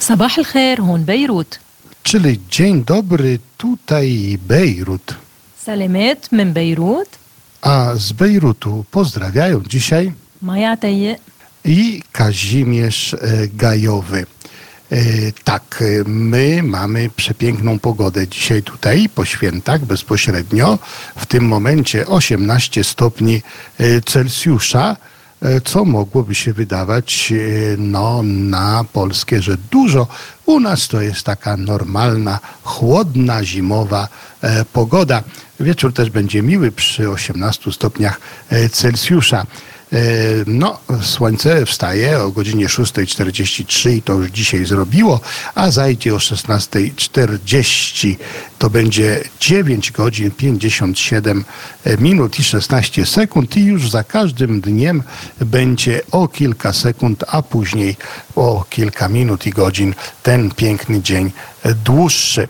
صباح الخير هون بيروت Czyli dzień dobry, tutaj Bejrut. سلامات من بيروت A z Bejrutu pozdrawiają dzisiaj مايا تيق i Kazimierz e, Gajowy. E, Tak, e, my mamy przepiękną pogodę dzisiaj tutaj po świętach bezpośrednio. W tym momencie 18 stopni e, Celsjusza, e, co mogłoby się wydawać e, no, na Polskę, że dużo. U nas to jest taka normalna, chłodna, zimowa e, pogoda. Wieczór też będzie miły przy 18 stopniach e, Celsjusza. E, No, słońce wstaje o godzinie 6.43 i to już dzisiaj zrobiło, a zajdzie o 16.40. To będzie 9 godzin 57 minut i 16 sekund i już za każdym dniem będzie o kilka sekund, a później o kilka minut i godzin ten piękny dzień e, dłuższy.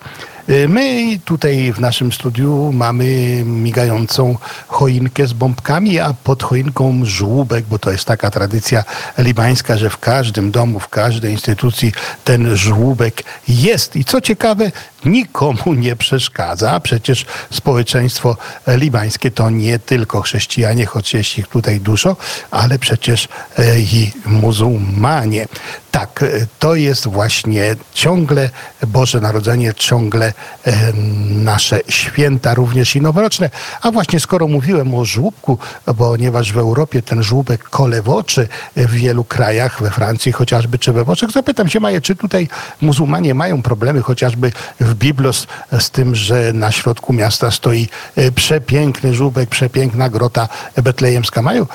Y, My tutaj w naszym studiu mamy migającą choinkę z bombkami, a pod choinką żłóbek, bo to jest taka tradycja libańska, że w każdym domu, w każdej instytucji ten żłóbek jest. I co ciekawe, nikomu nie przeszkadza. Przecież społeczeństwo libańskie to nie tylko chrześcijanie, choć jest ich tutaj dużo, ale przecież e, i muzułmanie. Tak, e, to jest właśnie ciągle Boże Narodzenie, ciągle e, nasze święta, również i noworoczne. A właśnie skoro mówiłem o żłóbku, ponieważ w Europie ten żłóbek kole w oczy w wielu krajach, we Francji chociażby, czy we Włoszech, zapytam się Maję, czy tutaj muzułmanie mają problemy chociażby w Biblos z tym, że na środku miasta stoi e, przepiękny żłóbek, przepiękna grota betlejemska. Mają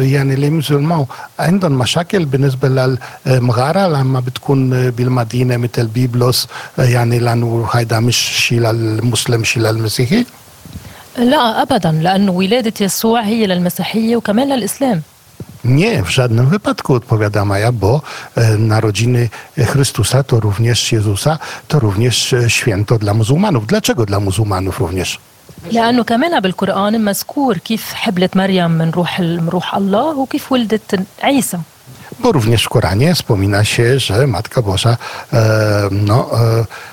يعني ليه مسلمان عندهم مشاكل بالنسبة للمغارة لما بتكون بالمدينة مثل بيبلس يعني لأنه هيدا مش شيء للمسلم شيء للمسيحي لا أبدا لأنه ولادة يسوع هي للمسيحية وكمان للإسلام Nie, w żadnym wypadku odpowiada Maja, bo e, narodziny Chrystusa to również Jezusa, to również e, święto dla muzułmanów. Dlaczego dla muzułmanów również? لأنه كمان بالقرآن مذكور كيف حبلت مريم من روح من روح الله وكيف ولدت عيسى Bo również w Koranie wspomina się, że Matka Boża e, no, e, e, m,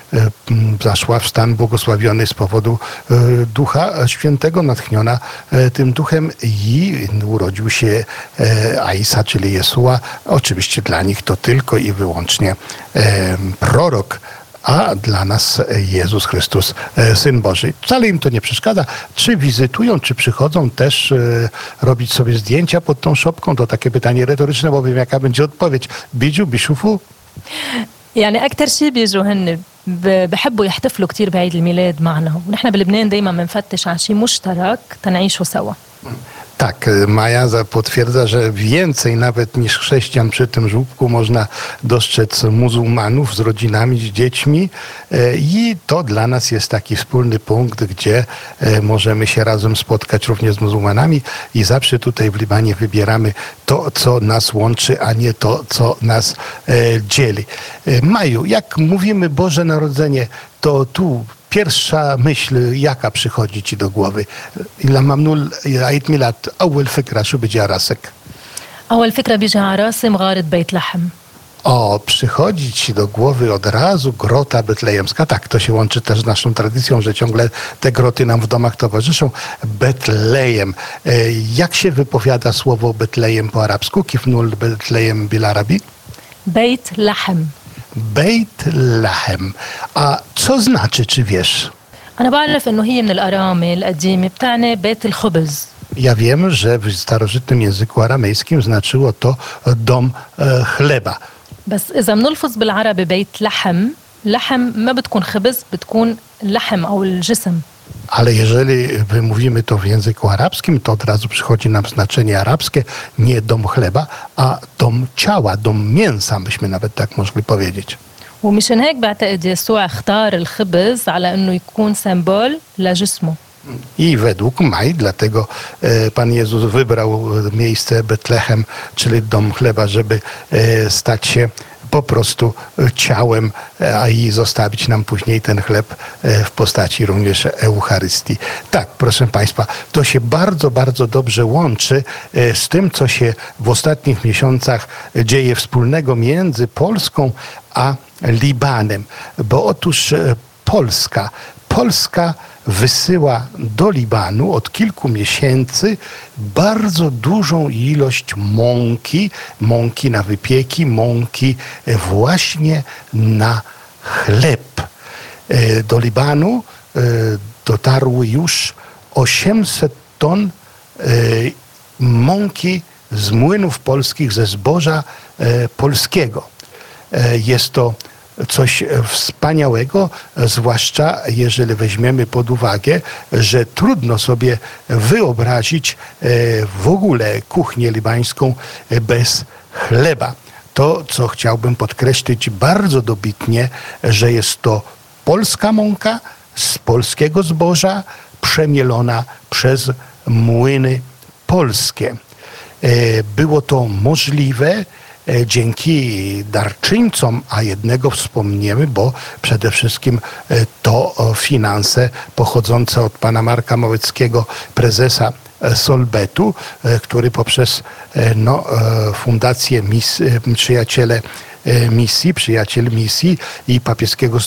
zaszła w stan błogosławiony z powodu e, Ducha Świętego, natchniona e, tym Duchem i urodził się e, Aisa, czyli Jesua. Oczywiście dla nich to tylko i wyłącznie e, prorok a dla nas Jezus Chrystus, e, Syn Boży. Wcale im to nie przeszkadza. Czy wizytują, czy przychodzą też e, robić sobie zdjęcia pod tą szopką? To takie pytanie retoryczne, bo wiem jaka będzie odpowiedź. Bidziu, Biszufu? يعني أكتر شيء بيجوا هن ب- بحبوا يحتفلوا كتير بعيد الميلاد معنا. ونحن بلبنان دايما بنفتش على شيء مشترك تنعيشه سوا. Tak, e, Maja za- potwierdza, że więcej nawet niż chrześcijan przy tym żłóbku można dostrzec muzułmanów z rodzinami, z dziećmi e, i to dla nas jest taki wspólny punkt, gdzie e, możemy się razem spotkać również z muzułmanami i zawsze tutaj w Libanie wybieramy to, co nas łączy, a nie to, co nas e, dzieli. Maju, jak mówimy Boże Narodzenie, to tu pierwsza myśl, jaka przychodzi ci do głowy? لما بنقول عيد ميلاد أول فكرة شو بيجي على راسك؟ أول فكرة بيجي على راسي مغارة بيت لحم O, przychodzi ci do głowy od razu grota betlejemska. Tak, to się łączy też z naszą tradycją, że ciągle te groty nam w domach towarzyszą. Betlejem. E, Jak się wypowiada słowo Betlejem po arabsku? Kifnul Betlejem bil Arabi? بيت لحم Beit Lahem. A co znaczy, czy wiesz? أنا بعرف إنه هي من الأرامل القديمة بتعني بيت الخبز Ja wiem, że w starożytnym języku aramejskim znaczyło to dom e, chleba. بس إذا بنلفظ بالعربي بيت لحم لحم ما بتكون خبز بتكون اللحم أو الجسم Ale jeżeli wymówimy to w języku arabskim, to od razu przychodzi nam znaczenie arabskie, nie dom chleba, a dom ciała, dom mięsa, byśmy nawet tak mogli powiedzieć. ومشان هيك بعتقد يسوع اختار الخبز على انه يكون سيمبول لجسمه I według Maj, dlatego e, Pan Jezus wybrał e, miejsce Betlechem, czyli dom chleba, żeby e, stać się po prostu ciałem, a i zostawić nam później ten chleb w postaci również Eucharystii. Tak, proszę Państwa, to się bardzo, bardzo dobrze łączy z tym, co się w ostatnich miesiącach dzieje wspólnego między Polską a Libanem. Bo otóż Polska, Polska wysyła do Libanu od kilku miesięcy bardzo dużą ilość mąki, mąki na wypieki, mąki właśnie na chleb. E, do Libanu e, dotarły już 800 ton e, mąki z młynów polskich, ze zboża polskiego. Jest to coś wspaniałego, zwłaszcza jeżeli weźmiemy pod uwagę, że trudno sobie wyobrazić e, w ogóle kuchnię libańską bez chleba. To, co chciałbym podkreślić bardzo dobitnie, że jest to polska mąka z polskiego zboża, przemielona przez młyny polskie. E, było to możliwe E, dzięki darczyńcom, a jednego wspomniemy, bo przede wszystkim e, to finanse pochodzące od pana Marka Małeckiego, prezesa e, Solbetu, który poprzez no, fundację Mis, Przyjaciele E, misji, przyjaciel misji i papieskiego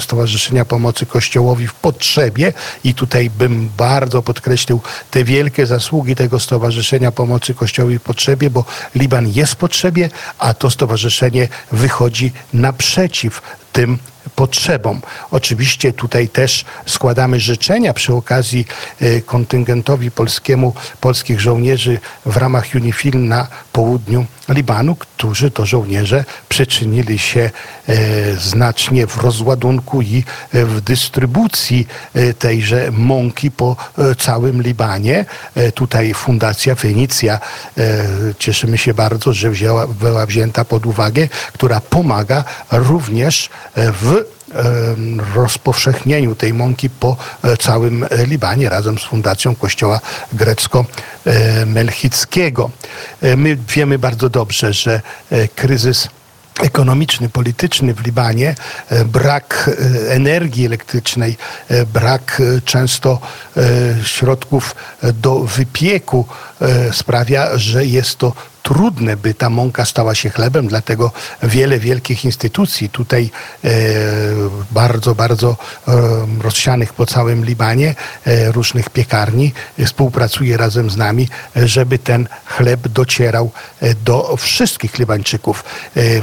Stowarzyszenia Pomocy Kościołowi w potrzebie. I tutaj bym bardzo podkreślił te wielkie zasługi tego Stowarzyszenia Pomocy Kościołowi w potrzebie, bo Liban jest w potrzebie, a to stowarzyszenie wychodzi naprzeciw tym potrzebom. Oczywiście tutaj też składamy życzenia przy okazji e, kontyngentowi polskiemu, polskich żołnierzy w ramach UNIFIL na południu Libanu, którzy to żołnierze przyczynili się e, znacznie w rozładunku i e, w dystrybucji tejże mąki po całym Libanie. Tutaj Fundacja Fenicja, cieszymy się bardzo, że wzięła, była wzięta pod uwagę, która pomaga również w rozpowszechnieniu tej mąki po e, całym Libanie razem z Fundacją Kościoła Grecko-Melchickiego. E, my wiemy bardzo dobrze, że e, kryzys ekonomiczny, polityczny w Libanie, brak energii elektrycznej, brak często środków do wypieku sprawia, że jest to trudne, by ta mąka stała się chlebem, dlatego wiele wielkich instytucji tutaj e, bardzo, bardzo e, rozsianych po całym Libanie, e, różnych piekarni współpracuje razem z nami, żeby ten chleb docierał do wszystkich Libańczyków.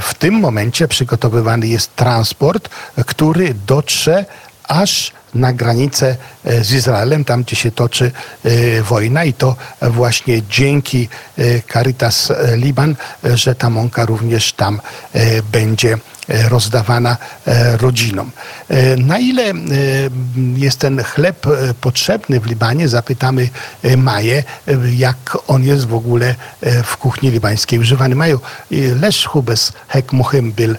W tym momencie przygotowywany jest transport, który dotrze aż na granicę e, z Izraelem, tam gdzie się toczy e, wojna. I to właśnie dzięki e, Caritas Liban, że ta mąka również tam będzie rozdawana rodzinom. Na ile jest ten chleb potrzebny w Libanie? Zapytamy Maję, jak on jest w ogóle w kuchni libańskiej używany. Maju, leż hubes hek muhim bil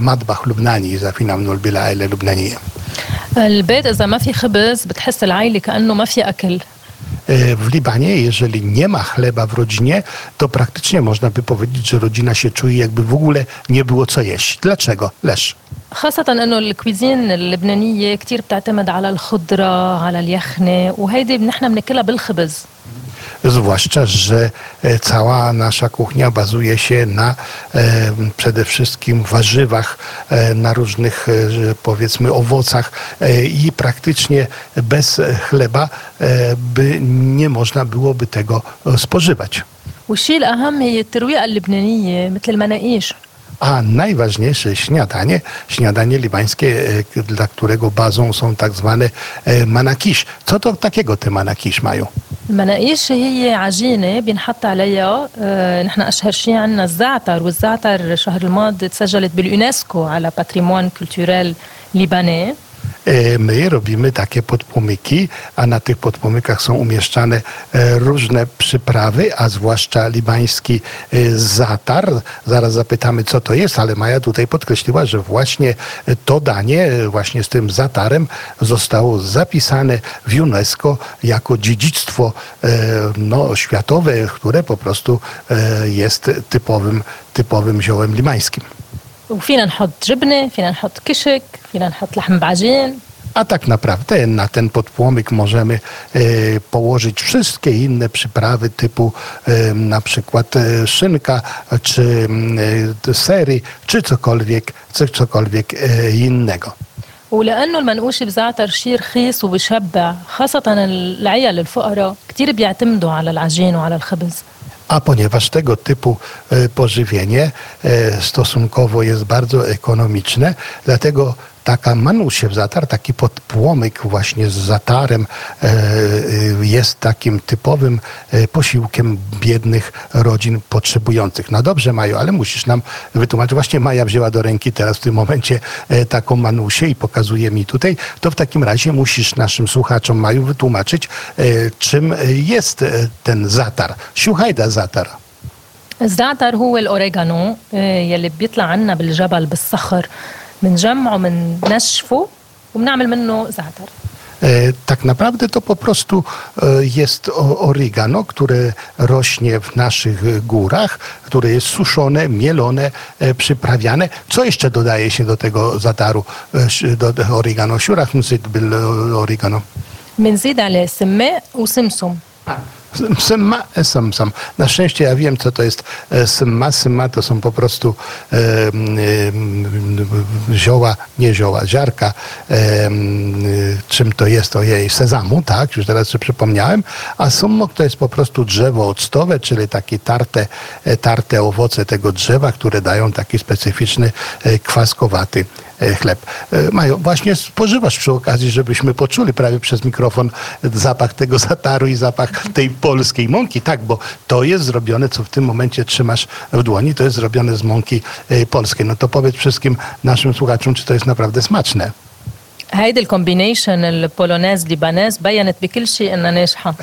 madbach lubnani, zafinam nul bila ele lubnanije. البيت اذا ما في خبز بتحس العائله كانه ما في اكل w Libanie, jeżeli nie ma chleba w rodzinie, to praktycznie można by powiedzieć, że rodzina się czuje jakby w ogóle nie było co jeść. Dlaczego? Lesz. خاصة انه الكويزين اللبنانية كتير بتعتمد على الخضرة على اليخنة وهيدي نحن بناكلها بالخبز zwłaszcza, że e, cała nasza kuchnia bazuje się na e, przede wszystkim warzywach, e, na różnych powiedzmy owocach i praktycznie bez chleba by nie można byłoby tego spożywać. والشيء الأهم هي الترويقة اللبنانية مثل المناقيش a najważniejsze śniadanie, śniadanie libańskie, dla którego bazą są tak zwane manakisz. Co to takiego te manakisz mają? المناقيش هي عجينة بينحط عليها آه نحن أشهر شيء عندنا الزعتر والزعتر الشهر الماضي تسجلت باليونسكو على باتريمون كولتورال ليباني E, my robimy takie podpomyki, a na tych podpomykach są umieszczane e, różne przyprawy, a zwłaszcza libański e, zatar. Zaraz zapytamy, co to jest, ale Maja tutaj podkreśliła, że właśnie to danie, właśnie z tym zatarem zostało zapisane w UNESCO jako dziedzictwo no, światowe, które po prostu jest typowym, typowym ziołem libańskim. وفينا نحط جبنة فينا نحط كشك فينا نحط لحم بعجين A tak naprawdę na ten podpłomyk możemy e, położyć wszystkie inne przyprawy typu e, na przykład e, szynka, czy mm, e, sery, czy cokolwiek, czy cokolwiek e, innego. ولأنه المنقوش بزعتر شيء رخيص وبشبع خاصة العيال الفقراء كتير بيعتمدوا على العجين وعلى الخبز A ponieważ tego typu e, pożywienie e, stosunkowo jest bardzo ekonomiczne, dlatego taka manusiew zatar, taki podpłomyk właśnie z zatarem e, e, jest takim typowym e, posiłkiem biednych rodzin potrzebujących. No dobrze Maju, ale musisz nam wytłumaczyć. Właśnie Maja wzięła do ręki teraz w tym momencie e, taką manusię i pokazuje mi tutaj. To w takim razie musisz naszym słuchaczom Maju wytłumaczyć, e, czym jest e, ten zatar. Siuhajda zatar. الزعتر هو الأوريغانو آه، يلي بيطلع عنا بالجبل بالصخر بنجمعه بننشفه وبنعمل منه زعتر E, Tak naprawdę to po prostu e, jest o- oregano, które rośnie w naszych górach, które jest suszone, mielone, e, przyprawiane. Co jeszcze dodaje się do tego zataru, e, sz- do do oregano? Siurach nzyt bil oregano. بنزيد عليه سماق وسمسم Symma, samsam. Na szczęście ja wiem, co to jest e, symma. Symma to są po prostu e, e, zioła, nie zioła, ziarka. E, m, czym to jest? Ojej, sezamu, tak? Już teraz sobie przypomniałem. A summok to jest po prostu drzewo octowe, czyli takie tarte, e, tarte owoce tego drzewa, które dają taki specyficzny, e, kwaskowaty e, chleb. E, Majo, właśnie spożywasz przy okazji, żebyśmy poczuli prawie przez mikrofon zapach tego zataru i zapach tej polskiej mąki. Tak, bo to jest zrobione, co w tym momencie trzymasz w dłoni, to jest zrobione z mąki e, polskiej. No to powiedz wszystkim naszym słuchaczom, czy to jest naprawdę smaczne. هيدي الكومبينيشن البولونيز ليبانيز بينت بكل شيء انها ناجحه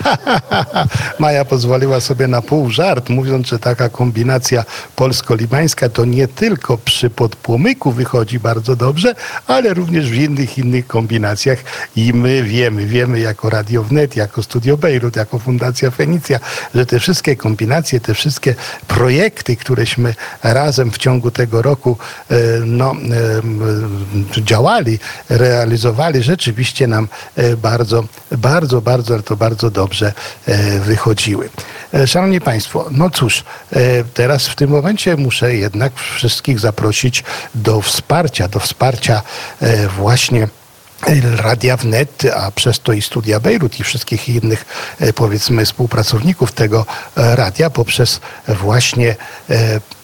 Maja pozwoliła sobie na pół żart, mówiąc, że taka kombinacja polsko-libańska to nie tylko przy podpłomyku wychodzi bardzo dobrze, ale również w innych, innych kombinacjach. I my wiemy, wiemy jako Radio Wnet, jako Studio Bejrut, jako Fundacja Fenicja, że te wszystkie kombinacje, te wszystkie projekty, któreśmy razem w ciągu tego roku e, no, e, działali, realizowali, rzeczywiście nam e, bardzo, bardzo, bardzo, ale to bardzo dobrze e, wychodziły. E, Szanowni Państwo, no cóż, teraz w tym momencie muszę jednak wszystkich zaprosić do wsparcia, do wsparcia właśnie Radia Wnet, a przez to i Studia Bejrut i wszystkich innych powiedzmy współpracowników tego radia poprzez właśnie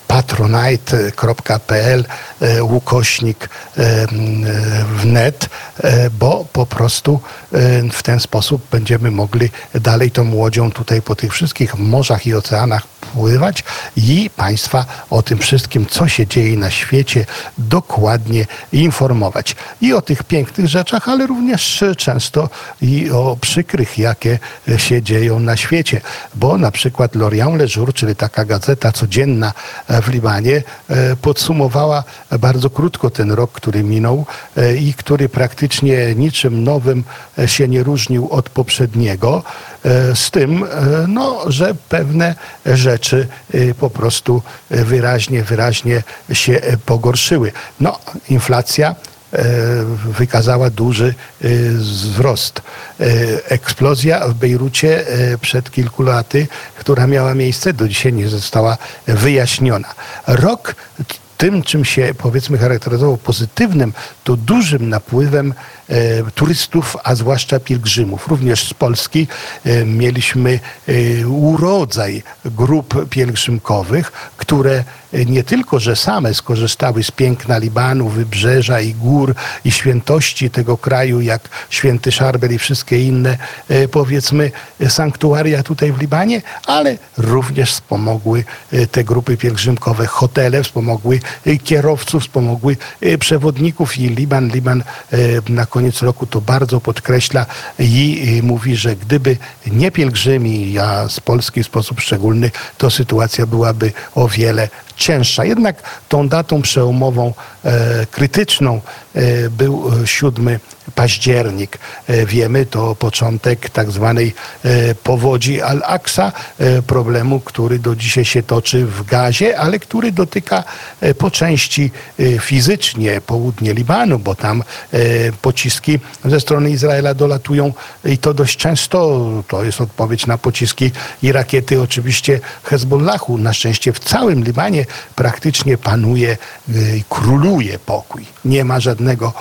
patronite.pl e, ukośnik e, m, e, wnet, e, bo po prostu e, w ten sposób będziemy mogli dalej tą łodzią tutaj po tych wszystkich morzach i oceanach pływać i Państwa o tym wszystkim, co się dzieje na świecie, dokładnie informować. I o tych pięknych rzeczach, ale również e, często i o przykrych, jakie e, się dzieją na świecie. Bo na przykład L'Orient Le Jour, czyli taka gazeta codzienna e, w Libanie, e, podsumowała bardzo krótko ten rok, który minął e, i który praktycznie niczym nowym e, się nie różnił od poprzedniego, z tym, no, że pewne rzeczy po prostu wyraźnie, wyraźnie się pogorszyły. No, inflacja wykazała duży e, wzrost. E, Eksplozja w Bejrucie e, przed kilku laty, która miała miejsce, do dzisiaj nie została wyjaśniona. Rok tym, czym się powiedzmy charakteryzował pozytywnym, to dużym napływem e, turystów, a zwłaszcza pielgrzymów. Również z Polski e, mieliśmy e, urodzaj grup pielgrzymkowych, które e, nie tylko, że same skorzystały z piękna Libanu, wybrzeża i gór i świętości tego kraju, jak święty Szarbel i wszystkie inne, e, powiedzmy, sanktuaria tutaj w Libanie, ale również wspomogły e, te grupy pielgrzymkowe, hotele, wspomogły e, kierowców, wspomogły przewodników i Liban, Liban na koniec roku to bardzo podkreśla i mówi, że gdyby nie pielgrzymi, a z Polski w sposób szczególny, to sytuacja byłaby o wiele cięższa. Jednak tą datą przełomową, e, krytyczną e, był 7 październik. E, wiemy, to początek tak zwanej e, powodzi Al-Aqsa, e, problemu, który do dzisiaj się toczy w Gazie, ale który dotyka po części fizycznie południe Libanu, bo tam pociski ze strony Izraela dolatują i to dość często. To jest odpowiedź na pociski i rakiety oczywiście Hezbollahu. Na szczęście w całym Libanie praktycznie panuje i króluje pokój. Nie ma żadnego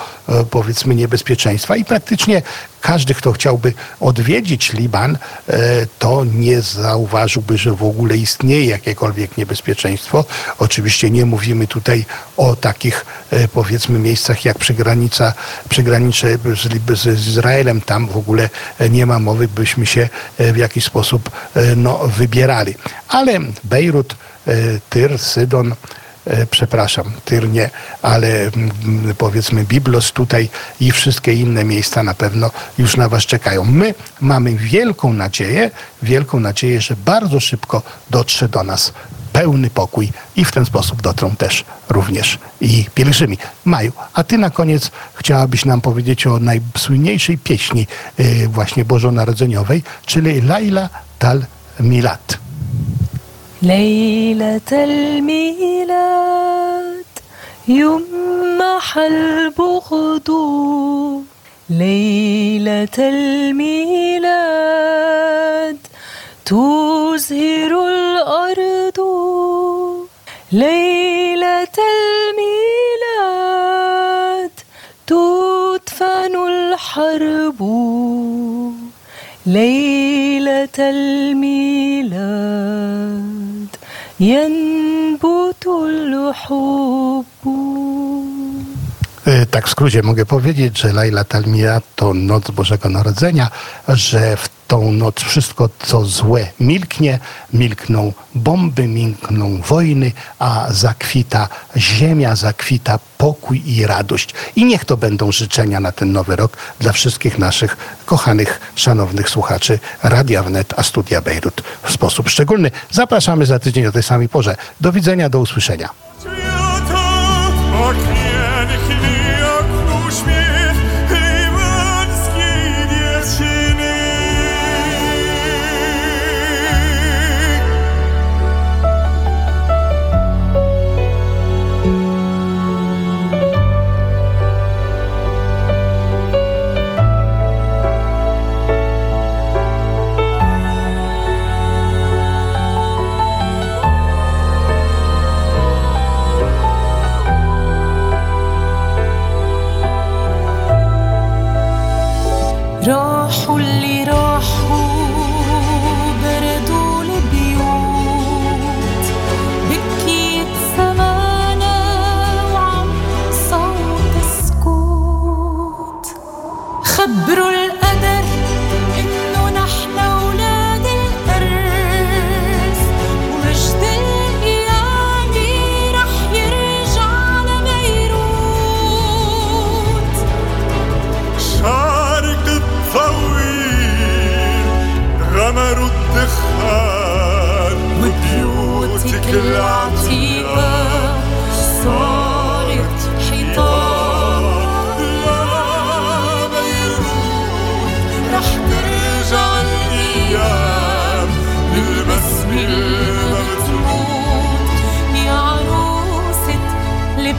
powiedzmy niebezpieczeństwa bezpieczeństwa i praktycznie każdy, kto chciałby odwiedzić Liban, e, to nie zauważyłby, że w ogóle istnieje jakiekolwiek niebezpieczeństwo. Oczywiście nie mówimy tutaj o takich e, powiedzmy miejscach jak przygranica, przygranicze z, z Izraelem. Tam w ogóle nie ma mowy, byśmy się e, w jakiś sposób no, wybierali. Ale Bejrut, Tyr, Sydon, E, przepraszam, Tyrnie, ale mm, powiedzmy Biblos tutaj i wszystkie inne miejsca na pewno już na Was czekają. My mamy wielką nadzieję, wielką nadzieję, że bardzo szybko dotrze do nas pełny pokój i w ten sposób dotrą też również i pielgrzymi. Maju, a ty na koniec chciałabyś nam powiedzieć o najsłynniejszej pieśni e, właśnie bożonarodzeniowej, czyli Laila Tal Milat. ليلة الميلاد يمح البغض. ليلة الميلاد تزهر الأرض. ليلة الميلاد تدفن الحرب. ليلة الميلاد. ينبت الحب e, tak w skrócie mogę powiedzieć, że Laila Talmia to Noc Bożego Narodzenia, że w tą noc wszystko, co złe, milknie, milkną bomby, milkną wojny, a zakwita ziemia, zakwita pokój i radość. I niech to będą życzenia na ten nowy rok dla wszystkich naszych kochanych, szanownych słuchaczy Radia Wnet, a Studia Bejrut w sposób szczególny. Zapraszamy za tydzień o tej samej porze. Do widzenia, do usłyszenia.